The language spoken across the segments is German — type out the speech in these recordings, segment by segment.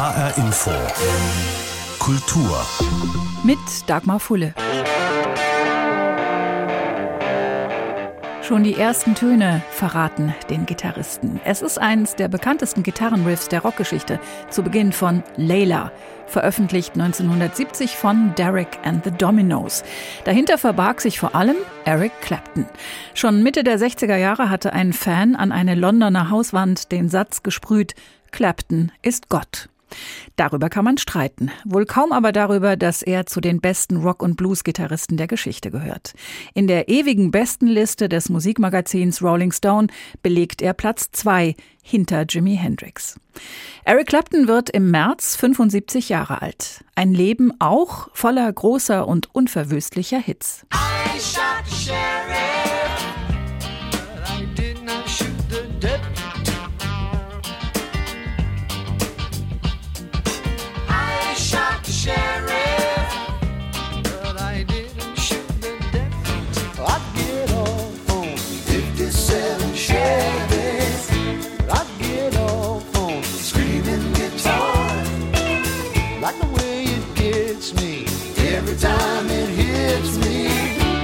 HR Info. Kultur. Mit Dagmar Fulle. Schon die ersten Töne verraten den Gitarristen. Es ist eines der bekanntesten Gitarrenriffs der Rockgeschichte, zu Beginn von Layla, veröffentlicht 1970 von Derek and the Dominoes. Dahinter verbarg sich vor allem Eric Clapton. Schon Mitte der 60er Jahre hatte ein Fan an eine Londoner Hauswand den Satz gesprüht, Clapton ist Gott. Darüber kann man streiten, wohl kaum aber darüber, dass er zu den besten Rock- und Blues-Gitarristen der Geschichte gehört. In der ewigen Bestenliste des Musikmagazins Rolling Stone belegt er Platz zwei hinter Jimi Hendrix. Eric Clapton wird im März 75 Jahre alt. Ein Leben auch voller großer und unverwüstlicher Hits.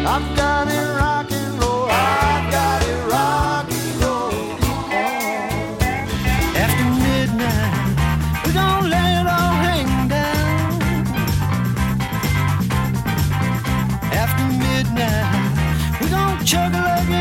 I've got it rock and roll. I've got it rock and roll. After midnight, we don't let it all hang down. After midnight, chug a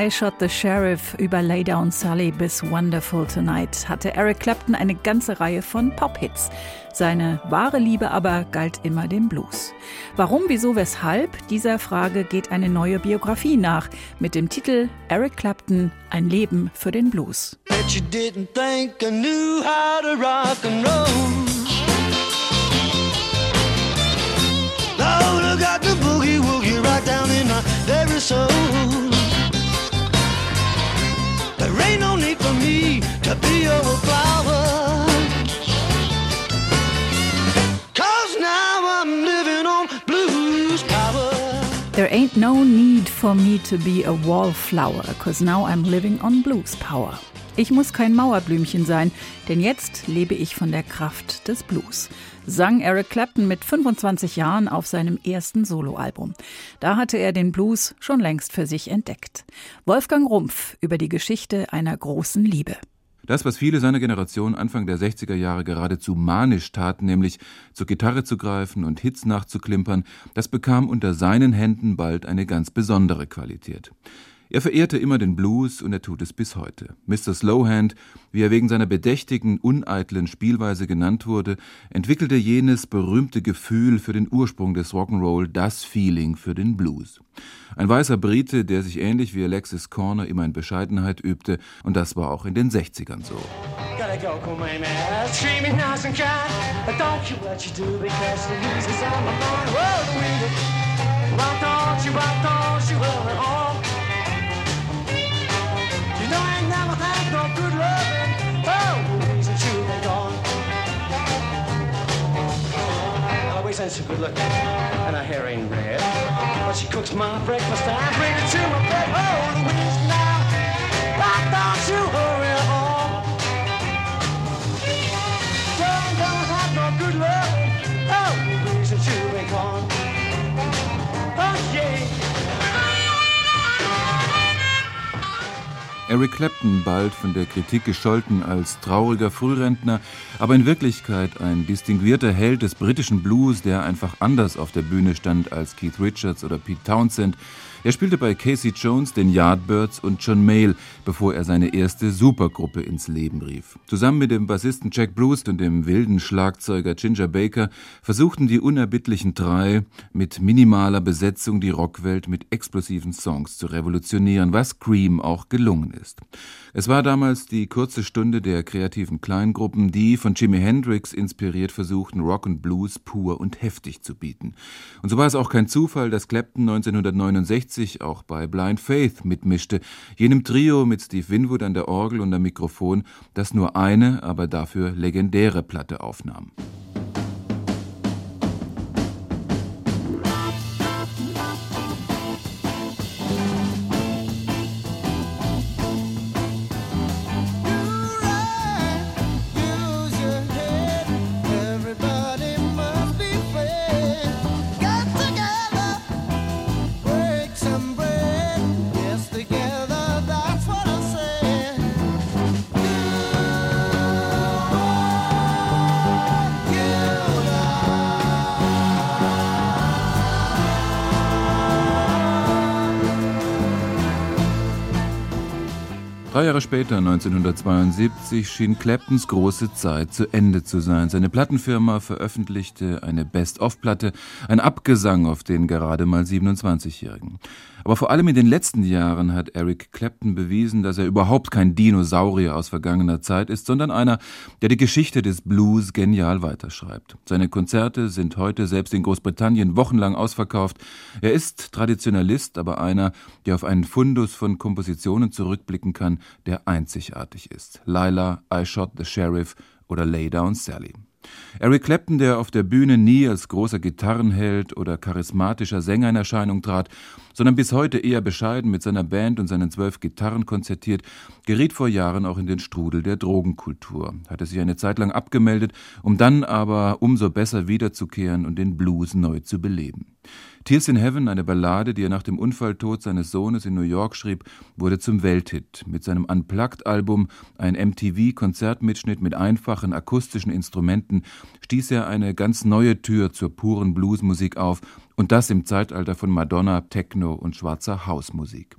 I Shot the Sheriff über Lay Down Sully bis Wonderful Tonight hatte Eric Clapton eine ganze Reihe von Pop-Hits. Seine wahre Liebe aber galt immer dem Blues. Warum, wieso, weshalb? Dieser Frage geht eine neue Biografie nach mit dem Titel Eric Clapton Ein Leben für den Blues. got the boogie woogie right down in my very soul. There ain't no need for me to be a wallflower, cause now I'm living on blues power. Ich muss kein Mauerblümchen sein, denn jetzt lebe ich von der Kraft des Blues, sang Eric Clapton mit 25 Jahren auf seinem ersten Soloalbum. Da hatte er den Blues schon längst für sich entdeckt. Wolfgang Rumpf über die Geschichte einer großen Liebe. Das, was viele seiner Generation Anfang der 60er Jahre geradezu manisch taten, nämlich zur Gitarre zu greifen und Hits nachzuklimpern, das bekam unter seinen Händen bald eine ganz besondere Qualität. Er verehrte immer den Blues und er tut es bis heute. Mr. Slowhand, wie er wegen seiner bedächtigen, uneitlen Spielweise genannt wurde, entwickelte jenes berühmte Gefühl für den Ursprung des Rock'n'Roll, das Feeling für den Blues. Ein weißer Brite, der sich ähnlich wie Alexis Corner immer in Bescheidenheit übte, und das war auch in den 60ern so. time I think no good loving. Oh, Be gone. Always good looking, and her hair ain't red. But she cooks my breakfast, I bring it to my bed. Oh, Louise, now, right down to her. Eric Clapton, bald von der Kritik gescholten als trauriger Frührentner, aber in Wirklichkeit ein distinguierter Held des britischen Blues, der einfach anders auf der Bühne stand als Keith Richards oder Pete Townsend, er spielte bei Casey Jones, den Yardbirds und John Mayall, bevor er seine erste Supergruppe ins Leben rief. Zusammen mit dem Bassisten Jack Bruce und dem wilden Schlagzeuger Ginger Baker versuchten die unerbittlichen drei mit minimaler Besetzung die Rockwelt mit explosiven Songs zu revolutionieren, was Cream auch gelungen ist. Es war damals die kurze Stunde der kreativen Kleingruppen, die von Jimi Hendrix inspiriert versuchten, Rock und Blues pur und heftig zu bieten. Und so war es auch kein Zufall, dass Clapton 1969 auch bei Blind Faith mitmischte, jenem Trio mit Steve Winwood an der Orgel und am Mikrofon, das nur eine, aber dafür legendäre Platte aufnahm. Drei Jahre später, 1972, schien Claptons große Zeit zu Ende zu sein. Seine Plattenfirma veröffentlichte eine Best-of-Platte, ein Abgesang auf den gerade mal 27-Jährigen. Aber vor allem in den letzten Jahren hat Eric Clapton bewiesen, dass er überhaupt kein Dinosaurier aus vergangener Zeit ist, sondern einer, der die Geschichte des Blues genial weiterschreibt. Seine Konzerte sind heute selbst in Großbritannien wochenlang ausverkauft. Er ist Traditionalist, aber einer, der auf einen Fundus von Kompositionen zurückblicken kann, der einzigartig ist. Lila, I Shot the Sheriff oder Lay Down Sally. Eric Clapton, der auf der Bühne nie als großer Gitarrenheld oder charismatischer Sänger in Erscheinung trat, sondern bis heute eher bescheiden mit seiner Band und seinen zwölf Gitarren konzertiert, geriet vor Jahren auch in den Strudel der Drogenkultur, hatte sich eine Zeit lang abgemeldet, um dann aber umso besser wiederzukehren und den Blues neu zu beleben. Tears in Heaven, eine Ballade, die er nach dem Unfalltod seines Sohnes in New York schrieb, wurde zum Welthit. Mit seinem Unplugged-Album, ein MTV-Konzertmitschnitt mit einfachen akustischen Instrumenten, stieß er eine ganz neue Tür zur puren Bluesmusik auf und das im Zeitalter von Madonna, Techno und schwarzer Hausmusik.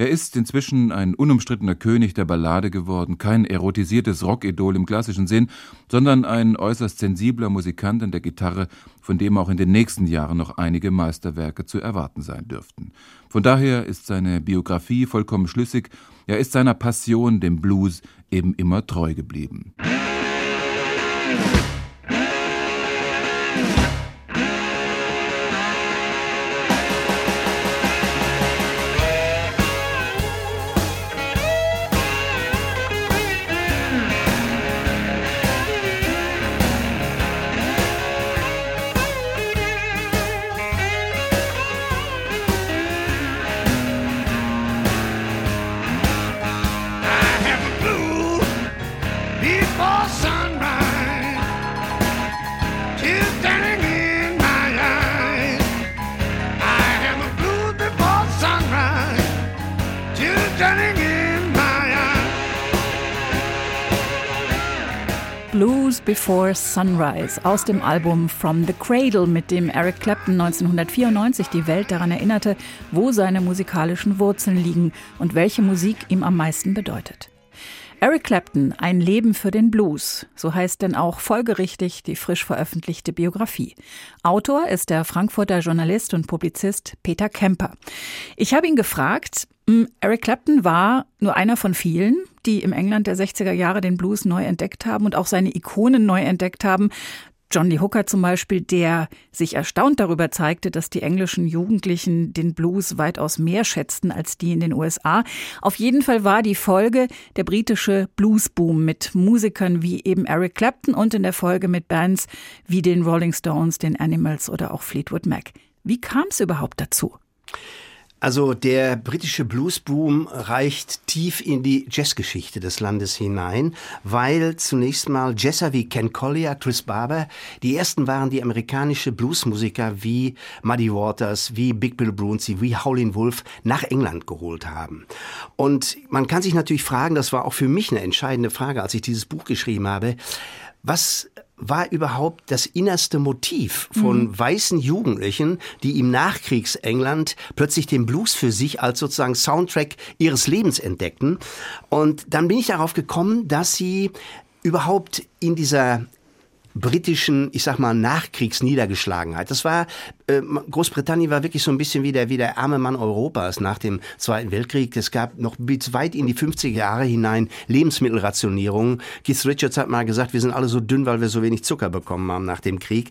Er ist inzwischen ein unumstrittener König der Ballade geworden, kein erotisiertes Rockidol im klassischen Sinn, sondern ein äußerst sensibler Musikant an der Gitarre, von dem auch in den nächsten Jahren noch einige Meisterwerke zu erwarten sein dürften. Von daher ist seine Biografie vollkommen schlüssig, er ist seiner Passion, dem Blues, eben immer treu geblieben. Blues Before Sunrise aus dem Album From the Cradle, mit dem Eric Clapton 1994 die Welt daran erinnerte, wo seine musikalischen Wurzeln liegen und welche Musik ihm am meisten bedeutet. Eric Clapton, ein Leben für den Blues, so heißt denn auch folgerichtig die frisch veröffentlichte Biografie. Autor ist der Frankfurter Journalist und Publizist Peter Kemper. Ich habe ihn gefragt, hm, Eric Clapton war nur einer von vielen, die im England der 60er Jahre den Blues neu entdeckt haben und auch seine Ikonen neu entdeckt haben. John Lee Hooker zum Beispiel, der sich erstaunt darüber zeigte, dass die englischen Jugendlichen den Blues weitaus mehr schätzten als die in den USA. Auf jeden Fall war die Folge der britische Bluesboom mit Musikern wie eben Eric Clapton und in der Folge mit Bands wie den Rolling Stones, den Animals oder auch Fleetwood Mac. Wie kam es überhaupt dazu? Also der britische Bluesboom reicht tief in die Jazzgeschichte des Landes hinein, weil zunächst mal Jazzer wie Ken Collier, Chris Barber, die ersten waren die amerikanische Bluesmusiker wie Muddy Waters, wie Big Bill Brunsey, wie Howlin' Wolf nach England geholt haben. Und man kann sich natürlich fragen, das war auch für mich eine entscheidende Frage, als ich dieses Buch geschrieben habe, was war überhaupt das innerste Motiv von mhm. weißen Jugendlichen, die im Nachkriegsengland plötzlich den Blues für sich als sozusagen Soundtrack ihres Lebens entdeckten. Und dann bin ich darauf gekommen, dass sie überhaupt in dieser britischen, ich sag mal, Nachkriegsniedergeschlagenheit. Das war, äh, Großbritannien war wirklich so ein bisschen wie der, wie der arme Mann Europas nach dem Zweiten Weltkrieg. Es gab noch bis weit in die 50er Jahre hinein Lebensmittelrationierungen. Keith Richards hat mal gesagt, wir sind alle so dünn, weil wir so wenig Zucker bekommen haben nach dem Krieg.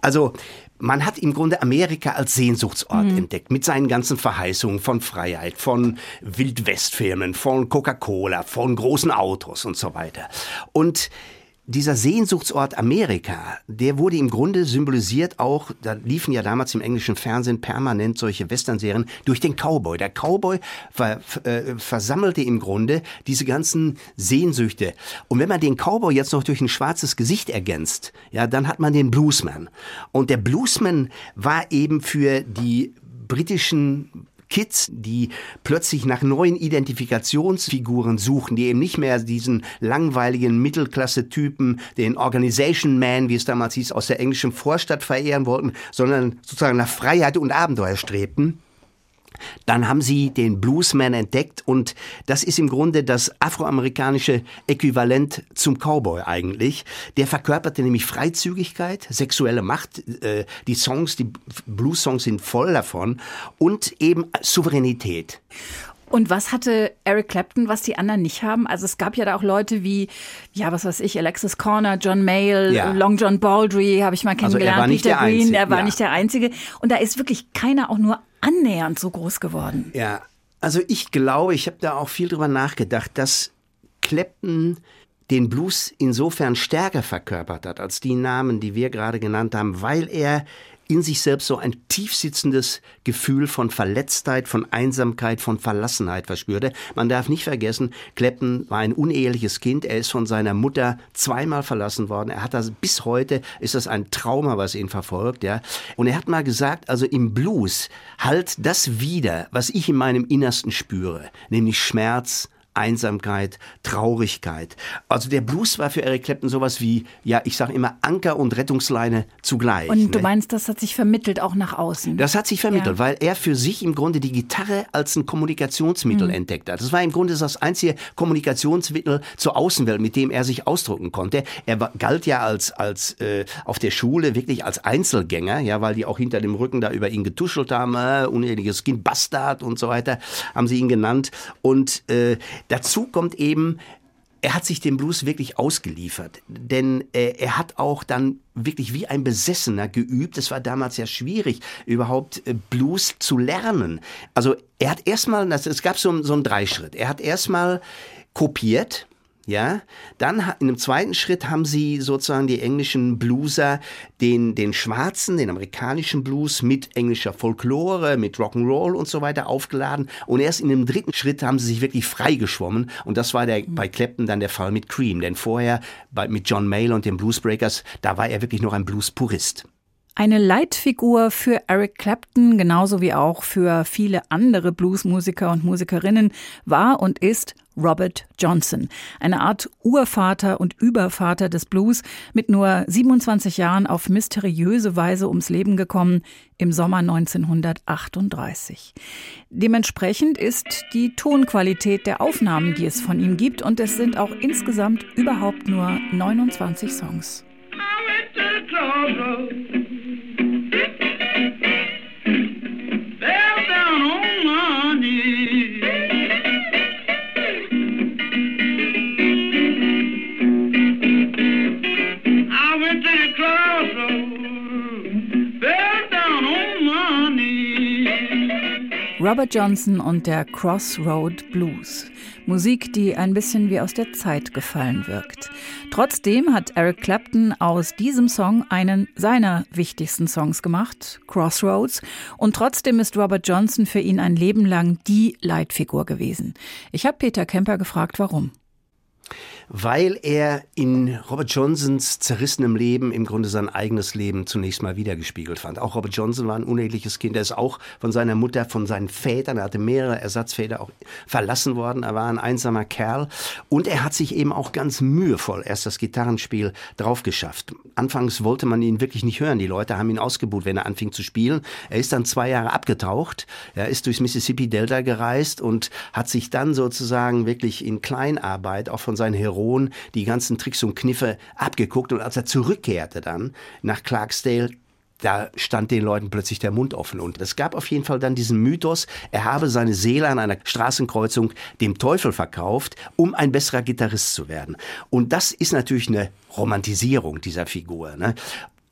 Also, man hat im Grunde Amerika als Sehnsuchtsort mhm. entdeckt, mit seinen ganzen Verheißungen von Freiheit, von Wildwestfilmen, von Coca-Cola, von großen Autos und so weiter. Und dieser Sehnsuchtsort Amerika, der wurde im Grunde symbolisiert auch, da liefen ja damals im englischen Fernsehen permanent solche Westernserien, durch den Cowboy. Der Cowboy ver, äh, versammelte im Grunde diese ganzen Sehnsüchte. Und wenn man den Cowboy jetzt noch durch ein schwarzes Gesicht ergänzt, ja, dann hat man den Bluesman. Und der Bluesman war eben für die britischen Kids, die plötzlich nach neuen Identifikationsfiguren suchen, die eben nicht mehr diesen langweiligen Mittelklasse-Typen, den Organization Man, wie es damals hieß, aus der englischen Vorstadt verehren wollten, sondern sozusagen nach Freiheit und Abenteuer strebten. Dann haben sie den Bluesman entdeckt und das ist im Grunde das afroamerikanische Äquivalent zum Cowboy eigentlich. Der verkörperte nämlich Freizügigkeit, sexuelle Macht. Äh, die Songs, die Blues-Songs sind voll davon und eben Souveränität. Und was hatte Eric Clapton, was die anderen nicht haben? Also es gab ja da auch Leute wie, ja, was weiß ich, Alexis Corner, John Mayall, ja. Long John Baldry, habe ich mal kennengelernt, also Peter Green, Einzige, er war ja. nicht der Einzige. Und da ist wirklich keiner auch nur annähernd so groß geworden. Ja, also ich glaube, ich habe da auch viel drüber nachgedacht, dass Clapton den Blues insofern stärker verkörpert hat als die Namen, die wir gerade genannt haben, weil er in sich selbst so ein tiefsitzendes Gefühl von Verletztheit, von Einsamkeit, von Verlassenheit verspürte. Man darf nicht vergessen, Clapton war ein uneheliches Kind. Er ist von seiner Mutter zweimal verlassen worden. Er hat das bis heute ist das ein Trauma, was ihn verfolgt, ja. Und er hat mal gesagt, also im Blues halt das wieder, was ich in meinem Innersten spüre, nämlich Schmerz, Einsamkeit, Traurigkeit. Also der Blues war für Eric Clapton sowas wie, ja, ich sage immer Anker und Rettungsleine zugleich. Und du ne? meinst, das hat sich vermittelt auch nach außen? Das hat sich vermittelt, ja. weil er für sich im Grunde die Gitarre als ein Kommunikationsmittel mhm. entdeckt hat. Das war im Grunde das einzige Kommunikationsmittel zur Außenwelt, mit dem er sich ausdrücken konnte. Er war, galt ja als, als äh, auf der Schule wirklich als Einzelgänger, ja, weil die auch hinter dem Rücken da über ihn getuschelt haben, äh, uneheliches Kind, Bastard und so weiter, haben sie ihn genannt. Und äh, Dazu kommt eben, er hat sich dem Blues wirklich ausgeliefert, denn äh, er hat auch dann wirklich wie ein Besessener geübt. Es war damals ja schwierig, überhaupt äh, Blues zu lernen. Also er hat erstmal, es gab so, so einen Dreischritt. Er hat erstmal kopiert, ja, dann in einem zweiten Schritt haben sie sozusagen die englischen Blueser den, den schwarzen, den amerikanischen Blues mit englischer Folklore, mit Rock'n'Roll und so weiter aufgeladen. Und erst in einem dritten Schritt haben sie sich wirklich freigeschwommen. Und das war der, bei Clapton dann der Fall mit Cream. Denn vorher bei, mit John Mayall und den Bluesbreakers, da war er wirklich noch ein Blues-Purist. Eine Leitfigur für Eric Clapton, genauso wie auch für viele andere Bluesmusiker und Musikerinnen, war und ist Robert Johnson, eine Art Urvater und Übervater des Blues, mit nur 27 Jahren auf mysteriöse Weise ums Leben gekommen im Sommer 1938. Dementsprechend ist die Tonqualität der Aufnahmen, die es von ihm gibt, und es sind auch insgesamt überhaupt nur 29 Songs. Robert Johnson und der Crossroad Blues. Musik, die ein bisschen wie aus der Zeit gefallen wirkt. Trotzdem hat Eric Clapton aus diesem Song einen seiner wichtigsten Songs gemacht, Crossroads. Und trotzdem ist Robert Johnson für ihn ein Leben lang die Leitfigur gewesen. Ich habe Peter Kemper gefragt, warum weil er in Robert Johnsons zerrissenem Leben im Grunde sein eigenes Leben zunächst mal wiedergespiegelt fand. Auch Robert Johnson war ein uneheliches Kind. Er ist auch von seiner Mutter, von seinen Vätern, er hatte mehrere Ersatzväter auch verlassen worden. Er war ein einsamer Kerl und er hat sich eben auch ganz mühevoll erst das Gitarrenspiel drauf geschafft. Anfangs wollte man ihn wirklich nicht hören. Die Leute haben ihn ausgebucht, wenn er anfing zu spielen. Er ist dann zwei Jahre abgetaucht. Er ist durchs Mississippi Delta gereist und hat sich dann sozusagen wirklich in Kleinarbeit auch von seinen Heroen Baron die ganzen Tricks und Kniffe abgeguckt und als er zurückkehrte dann nach Clarksdale, da stand den Leuten plötzlich der Mund offen. Und es gab auf jeden Fall dann diesen Mythos, er habe seine Seele an einer Straßenkreuzung dem Teufel verkauft, um ein besserer Gitarrist zu werden. Und das ist natürlich eine Romantisierung dieser Figur. Ne?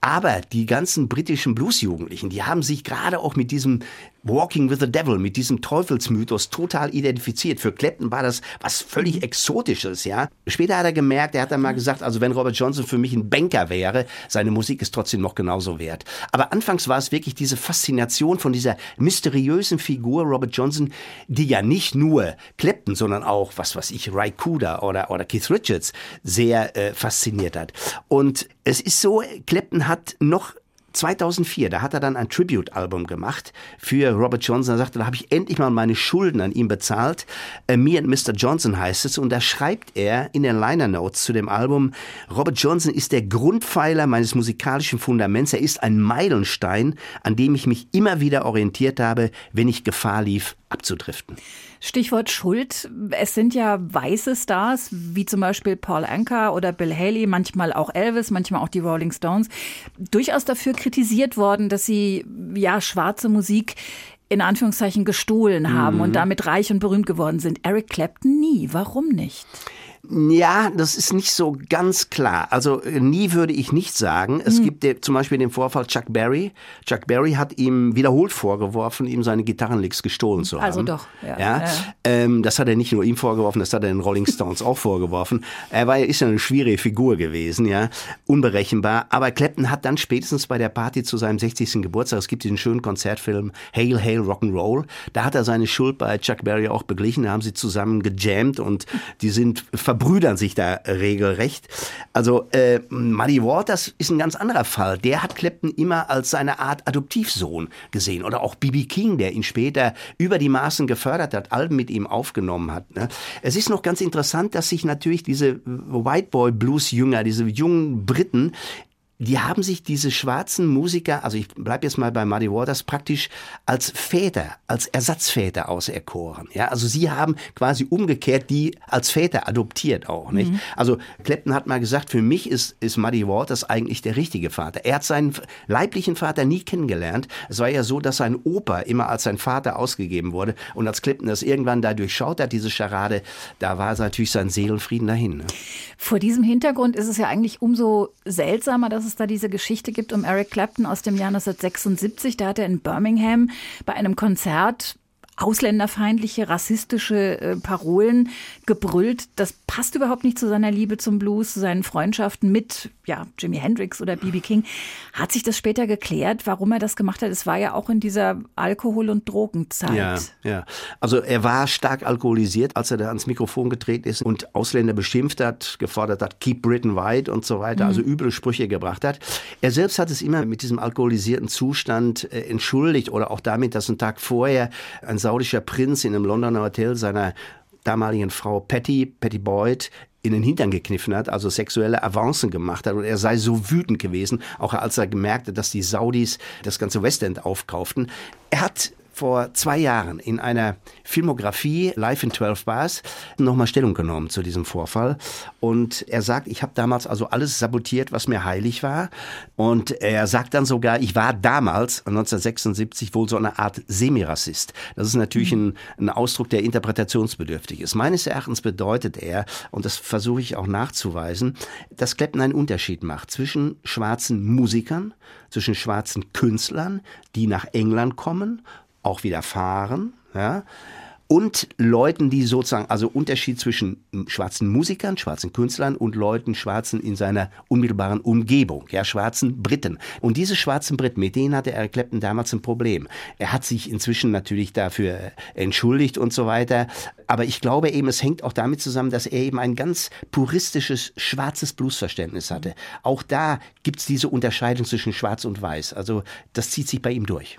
Aber die ganzen britischen Bluesjugendlichen, die haben sich gerade auch mit diesem Walking with the Devil, mit diesem Teufelsmythos total identifiziert. Für Clapton war das was völlig mhm. Exotisches, ja. Später hat er gemerkt, er hat dann mal gesagt, also wenn Robert Johnson für mich ein Banker wäre, seine Musik ist trotzdem noch genauso wert. Aber anfangs war es wirklich diese Faszination von dieser mysteriösen Figur Robert Johnson, die ja nicht nur Clapton, sondern auch, was weiß ich, Ray Cooder oder, oder Keith Richards sehr äh, fasziniert hat. Und es ist so, Clapton hat noch 2004, da hat er dann ein Tribute-Album gemacht für Robert Johnson. Er sagte, da habe ich endlich mal meine Schulden an ihm bezahlt. Äh, Me and Mr. Johnson heißt es. Und da schreibt er in den Liner Notes zu dem Album, Robert Johnson ist der Grundpfeiler meines musikalischen Fundaments. Er ist ein Meilenstein, an dem ich mich immer wieder orientiert habe, wenn ich Gefahr lief, abzudriften. Stichwort Schuld. Es sind ja weiße Stars, wie zum Beispiel Paul Anka oder Bill Haley, manchmal auch Elvis, manchmal auch die Rolling Stones, durchaus dafür kritisiert worden, dass sie ja schwarze Musik in Anführungszeichen gestohlen haben mhm. und damit reich und berühmt geworden sind. Eric Clapton nie. Warum nicht? Ja, das ist nicht so ganz klar. Also äh, nie würde ich nicht sagen. Es hm. gibt der, zum Beispiel den Vorfall Chuck Berry. Chuck Berry hat ihm wiederholt vorgeworfen, ihm seine Gitarrenlicks gestohlen zu also haben. Also doch. Ja, ja. ja. Ähm, das hat er nicht nur ihm vorgeworfen, das hat er den Rolling Stones auch vorgeworfen. Er war ist ja eine schwierige Figur gewesen, ja, unberechenbar. Aber Clapton hat dann spätestens bei der Party zu seinem 60. Geburtstag, es gibt diesen schönen Konzertfilm Hail Hail Rock'n'Roll, da hat er seine Schuld bei Chuck Berry auch beglichen. Da haben sie zusammen gejammt und die sind verbrüdern sich da regelrecht. Also äh, Muddy Waters ist ein ganz anderer Fall. Der hat Clapton immer als seine Art Adoptivsohn gesehen. Oder auch B.B. King, der ihn später über die Maßen gefördert hat, Alben mit ihm aufgenommen hat. Ne? Es ist noch ganz interessant, dass sich natürlich diese White Boy Blues Jünger, diese jungen Briten, die haben sich diese schwarzen Musiker, also ich bleibe jetzt mal bei Muddy Waters, praktisch als Väter, als Ersatzväter auserkoren. Ja, also sie haben quasi umgekehrt die als Väter adoptiert auch, nicht? Mhm. Also Clapton hat mal gesagt, für mich ist, ist Muddy Waters eigentlich der richtige Vater. Er hat seinen leiblichen Vater nie kennengelernt. Es war ja so, dass sein Opa immer als sein Vater ausgegeben wurde. Und als Clapton das irgendwann da durchschaut hat, diese Scharade, da war natürlich sein Seelenfrieden dahin. Ne? Vor diesem Hintergrund ist es ja eigentlich umso seltsamer, dass es da diese Geschichte gibt um Eric Clapton aus dem Jahr 1976. Da hat er in Birmingham bei einem Konzert ausländerfeindliche, rassistische äh, Parolen gebrüllt. Das passt überhaupt nicht zu seiner Liebe zum Blues, zu seinen Freundschaften mit ja, Jimi Hendrix oder B.B. King. Hat sich das später geklärt, warum er das gemacht hat? Es war ja auch in dieser Alkohol- und Drogenzeit. Ja, ja. Also er war stark alkoholisiert, als er da ans Mikrofon getreten ist und Ausländer beschimpft hat, gefordert hat, keep Britain white und so weiter, also mhm. also üble Sprüche gebracht hat. Er selbst hat es immer mit diesem alkoholisierten Zustand äh, entschuldigt oder auch damit, dass ein Tag vorher ein saudischer Prinz in einem Londoner Hotel seiner damaligen Frau Patty, Patty Boyd, in den Hintern gekniffen hat, also sexuelle Avancen gemacht hat und er sei so wütend gewesen, auch als er gemerkt hat, dass die Saudis das ganze Westend aufkauften. Er hat vor zwei Jahren in einer Filmografie Live in 12 Bars nochmal Stellung genommen zu diesem Vorfall. Und er sagt, ich habe damals also alles sabotiert, was mir heilig war. Und er sagt dann sogar, ich war damals, 1976, wohl so eine Art Semirassist. Das ist natürlich ein, ein Ausdruck, der interpretationsbedürftig ist. Meines Erachtens bedeutet er, und das versuche ich auch nachzuweisen, dass Clapton einen Unterschied macht zwischen schwarzen Musikern, zwischen schwarzen Künstlern, die nach England kommen auch widerfahren. Ja? und Leuten, die sozusagen, also Unterschied zwischen schwarzen Musikern, schwarzen Künstlern und Leuten, Schwarzen in seiner unmittelbaren Umgebung, ja, schwarzen Briten. Und diese schwarzen Briten, mit denen hatte Eric Clapton damals ein Problem. Er hat sich inzwischen natürlich dafür entschuldigt und so weiter. Aber ich glaube eben, es hängt auch damit zusammen, dass er eben ein ganz puristisches, schwarzes Bluesverständnis hatte. Auch da gibt's diese Unterscheidung zwischen Schwarz und Weiß. Also das zieht sich bei ihm durch.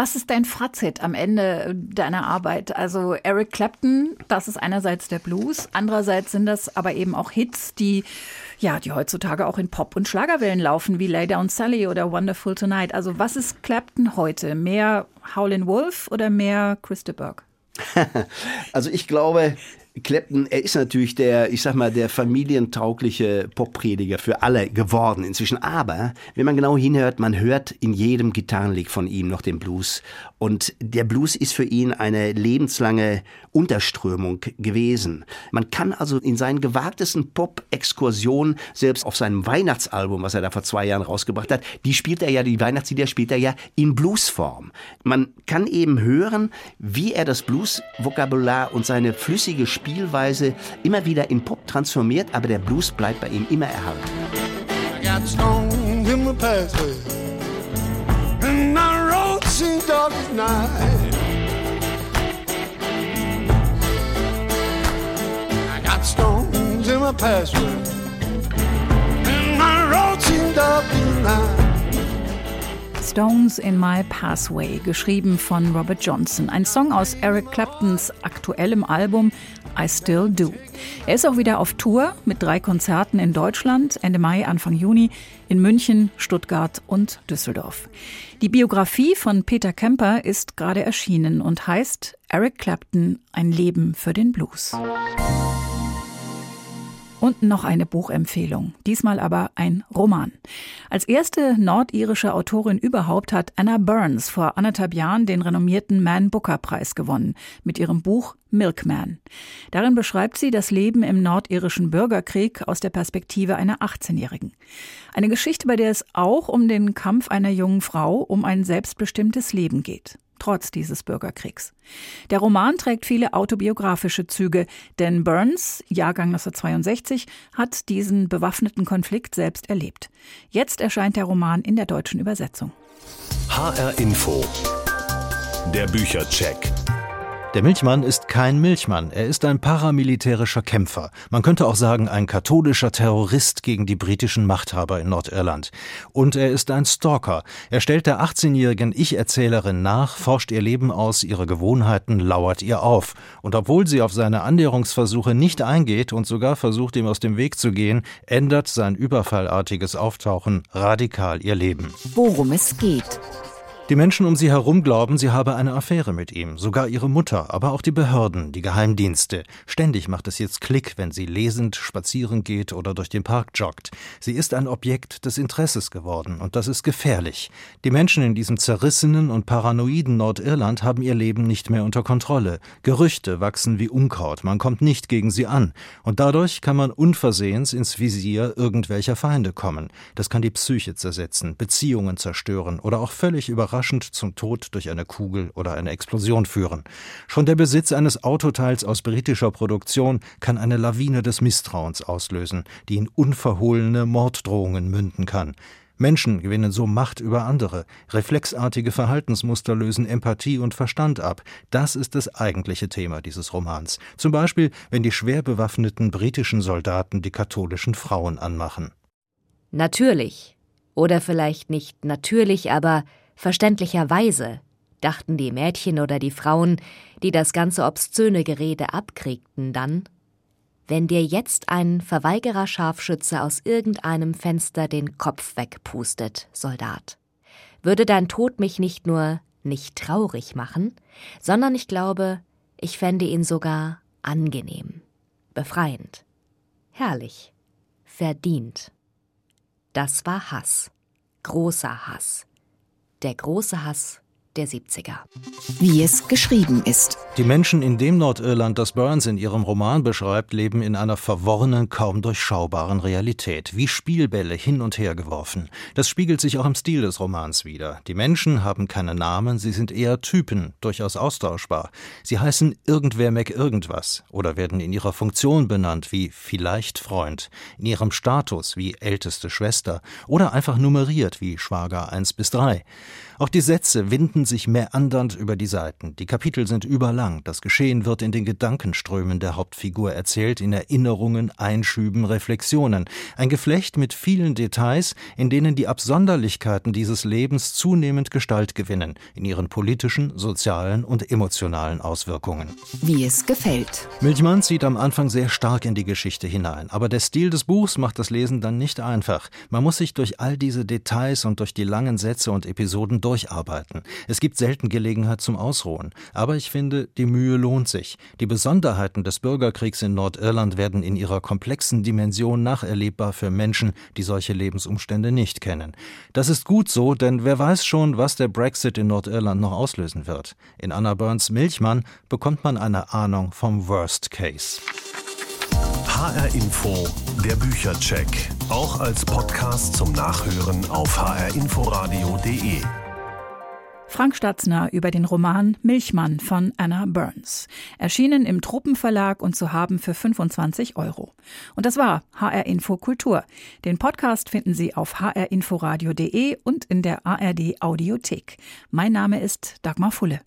Was ist dein Fazit am Ende deiner Arbeit? Also Eric Clapton, das ist einerseits der Blues, andererseits sind das aber eben auch Hits, die ja, die heutzutage auch in Pop- und Schlagerwellen laufen, wie Lay Down Sally oder Wonderful Tonight. Also was ist Clapton heute? Mehr Howlin' Wolf oder mehr Christa Burke? also ich glaube, Clapton, er ist natürlich der, ich sag mal, der familientaugliche Popprediger für alle geworden inzwischen. Aber wenn man genau hinhört, man hört in jedem Gitarrenlick von ihm noch den Blues. Und der Blues ist für ihn eine lebenslange Unterströmung gewesen. Man kann also in seinen gewagtesten Pop-Exkursionen, selbst auf seinem Weihnachtsalbum, was er da vor zwei Jahren rausgebracht hat, die spielt er ja, die Weihnachtslieder spielt er ja in Bluesform. Man kann eben hören, wie er das Blues-Vokabular und seine flüssige Spielweise immer wieder in Pop transformiert, aber der Blues bleibt bei ihm immer erhalten. Stones in my and road dark and. Stones in My Pathway, geschrieben von Robert Johnson. Ein Song aus Eric Claptons aktuellem Album I Still Do. Er ist auch wieder auf Tour mit drei Konzerten in Deutschland, Ende Mai, Anfang Juni, in München, Stuttgart und Düsseldorf. Die Biografie von Peter Kemper ist gerade erschienen und heißt Eric Clapton, ein Leben für den Blues. Und noch eine Buchempfehlung, diesmal aber ein Roman. Als erste nordirische Autorin überhaupt hat Anna Burns vor anderthalb Jahren den renommierten Man Booker Preis gewonnen mit ihrem Buch Milkman. Darin beschreibt sie das Leben im nordirischen Bürgerkrieg aus der Perspektive einer 18-Jährigen. Eine Geschichte, bei der es auch um den Kampf einer jungen Frau um ein selbstbestimmtes Leben geht trotz dieses Bürgerkriegs. Der Roman trägt viele autobiografische Züge, denn Burns, Jahrgang 1962, hat diesen bewaffneten Konflikt selbst erlebt. Jetzt erscheint der Roman in der deutschen Übersetzung. HR Info. Der Büchercheck. Der Milchmann ist kein Milchmann, er ist ein paramilitärischer Kämpfer. Man könnte auch sagen, ein katholischer Terrorist gegen die britischen Machthaber in Nordirland. Und er ist ein Stalker. Er stellt der 18-jährigen Ich-Erzählerin nach, forscht ihr Leben aus, ihre Gewohnheiten, lauert ihr auf. Und obwohl sie auf seine Annäherungsversuche nicht eingeht und sogar versucht, ihm aus dem Weg zu gehen, ändert sein überfallartiges Auftauchen radikal ihr Leben. Worum es geht. Die Menschen um sie herum glauben, sie habe eine Affäre mit ihm, sogar ihre Mutter, aber auch die Behörden, die Geheimdienste. Ständig macht es jetzt Klick, wenn sie lesend spazieren geht oder durch den Park joggt. Sie ist ein Objekt des Interesses geworden und das ist gefährlich. Die Menschen in diesem zerrissenen und paranoiden Nordirland haben ihr Leben nicht mehr unter Kontrolle. Gerüchte wachsen wie Unkraut, man kommt nicht gegen sie an und dadurch kann man unversehens ins Visier irgendwelcher Feinde kommen. Das kann die Psyche zersetzen, Beziehungen zerstören oder auch völlig überraschen überraschend zum Tod durch eine Kugel oder eine Explosion führen. Schon der Besitz eines Autoteils aus britischer Produktion kann eine Lawine des Misstrauens auslösen, die in unverhohlene Morddrohungen münden kann. Menschen gewinnen so Macht über andere. Reflexartige Verhaltensmuster lösen Empathie und Verstand ab. Das ist das eigentliche Thema dieses Romans. Zum Beispiel, wenn die schwer bewaffneten britischen Soldaten die katholischen Frauen anmachen. Natürlich. Oder vielleicht nicht natürlich, aber Verständlicherweise, dachten die Mädchen oder die Frauen, die das ganze obszöne Gerede abkriegten, dann, wenn dir jetzt ein Verweigerer Scharfschütze aus irgendeinem Fenster den Kopf wegpustet, Soldat, würde dein Tod mich nicht nur nicht traurig machen, sondern ich glaube, ich fände ihn sogar angenehm, befreiend, herrlich, verdient. Das war Hass, großer Hass, der große Hass der 70er. Wie es geschrieben ist. Die Menschen in dem Nordirland, das Burns in ihrem Roman beschreibt, leben in einer verworrenen, kaum durchschaubaren Realität, wie Spielbälle hin und her geworfen. Das spiegelt sich auch im Stil des Romans wider. Die Menschen haben keine Namen, sie sind eher Typen, durchaus austauschbar. Sie heißen irgendwer Mac irgendwas oder werden in ihrer Funktion benannt wie vielleicht Freund, in ihrem Status wie älteste Schwester oder einfach nummeriert wie Schwager 1 bis 3. Auch die Sätze winden sich meandernd über die Seiten. Die Kapitel sind überlang. Das Geschehen wird in den Gedankenströmen der Hauptfigur erzählt, in Erinnerungen, Einschüben, Reflexionen. Ein Geflecht mit vielen Details, in denen die Absonderlichkeiten dieses Lebens zunehmend Gestalt gewinnen, in ihren politischen, sozialen und emotionalen Auswirkungen. Wie es gefällt. Milchmann zieht am Anfang sehr stark in die Geschichte hinein, aber der Stil des Buchs macht das Lesen dann nicht einfach. Man muss sich durch all diese Details und durch die langen Sätze und Episoden durcharbeiten. Es gibt selten Gelegenheit zum Ausruhen. Aber ich finde, die Mühe lohnt sich. Die Besonderheiten des Bürgerkriegs in Nordirland werden in ihrer komplexen Dimension nacherlebbar für Menschen, die solche Lebensumstände nicht kennen. Das ist gut so, denn wer weiß schon, was der Brexit in Nordirland noch auslösen wird. In Anna Burns Milchmann bekommt man eine Ahnung vom Worst Case. HR Info, der Büchercheck. Auch als Podcast zum Nachhören auf hrinforadio.de. Frank Statzner über den Roman Milchmann von Anna Burns. Erschienen im Truppenverlag und zu haben für 25 Euro. Und das war HR Info Kultur. Den Podcast finden Sie auf hrinforadio.de und in der ARD Audiothek. Mein Name ist Dagmar Fulle.